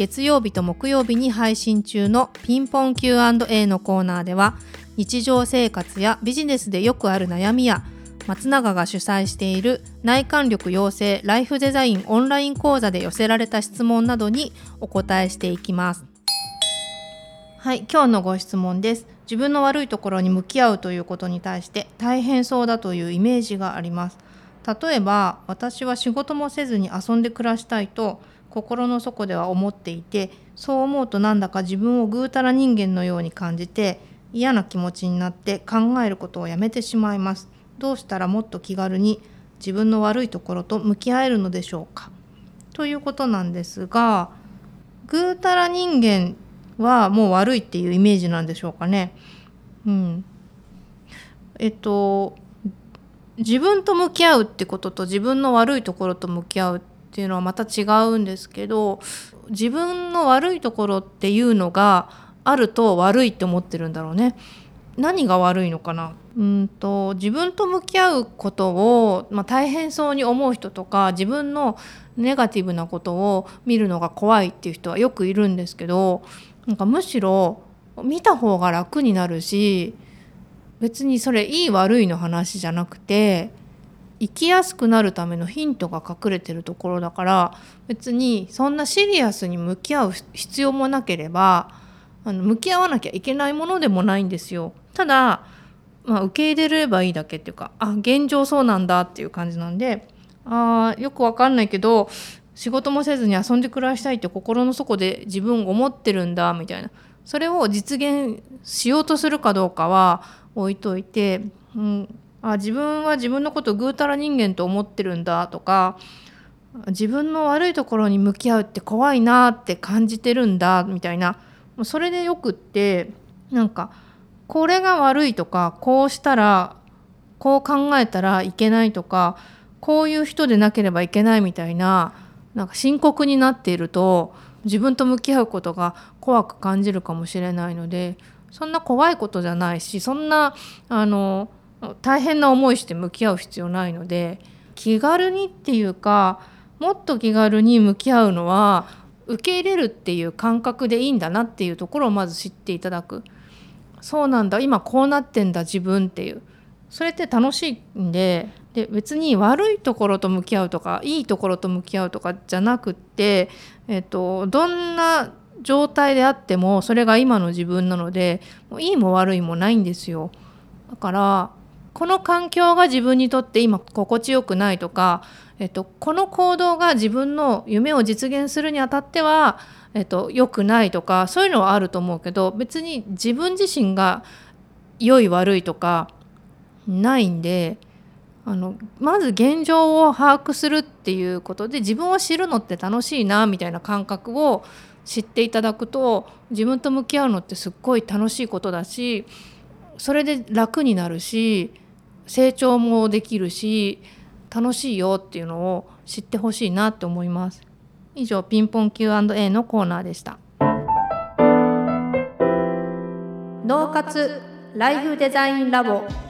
月曜日と木曜日に配信中のピンポン Q&A のコーナーでは日常生活やビジネスでよくある悩みや松永が主催している内観力養成ライフデザインオンライン講座で寄せられた質問などにお答えしていきます。はい、今日のご質問です。自分の悪いところに向き合うということに対して大変そうだというイメージがあります。例えば私は仕事もせずに遊んで暮らしたいと心の底では思っていてそう思うとなんだか自分をぐうたら人間のように感じて嫌な気持ちになって考えることをやめてしまいます。どうしたらもっと気軽に自分の悪いところと向き合えるのでしょうか。ということなんですがぐうたら人間はもう悪いっていうイメージなんでしょうかね。うん、えっと自分と向き合うってことと自分の悪いところと向き合うっていうのはまた違うんですけど自分の悪いところっていうのがあると悪いって思ってるんだろうね。何が悪いのかな？うんと自分と向き合うことを、まあ、大変そうに思う人とか自分のネガティブなことを見るのが怖いっていう人はよくいるんですけどなんかむしろ見た方が楽になるし別にそれいい悪いの話じゃなくて生きやすくなるためのヒントが隠れてるところだから別にそんなシリアスに向き合う必要もなければあの向き合わなきゃいけないものでもないんですよ。ただ、まあ、受け入れればいいだけっていうかあ現状そうなんだっていう感じなんであよくわかんないけど仕事もせずに遊んで暮らしたいって心の底で自分思ってるんだみたいなそれを実現しようとするかどうかは置いといて、うん、あ自分は自分のことをぐうたら人間と思ってるんだとか自分の悪いところに向き合うって怖いなって感じてるんだみたいな。それでよくってなんかこれが悪いとかこうしたらこう考えたらいけないとかこういう人でなければいけないみたいななんか深刻になっていると自分と向き合うことが怖く感じるかもしれないのでそんな怖いことじゃないしそんなあの大変な思いして向き合う必要ないので気軽にっていうかもっと気軽に向き合うのは受け入れるっていう感覚でいいんだなっていうところをまず知っていただく。そうなんだ今こうなってんだ自分っていう。それって楽しいんでで別に悪いところと向き合うとかいいところと向き合うとかじゃなくって、えっと、どんな状態であってもそれが今の自分なのでもういいも悪いもないんですよ。だからこの環境が自分にとって今心地よくないとか、えっと、この行動が自分の夢を実現するにあたっては、えっと、良くないとかそういうのはあると思うけど別に自分自身が良い悪いとかないんであのまず現状を把握するっていうことで自分を知るのって楽しいなみたいな感覚を知っていただくと自分と向き合うのってすっごい楽しいことだしそれで楽になるし成長もできるし楽しいよっていうのを知ってほしいなって思います。以上ピンポン Q&A のコーナーでした。脳活ライフデザインラボ。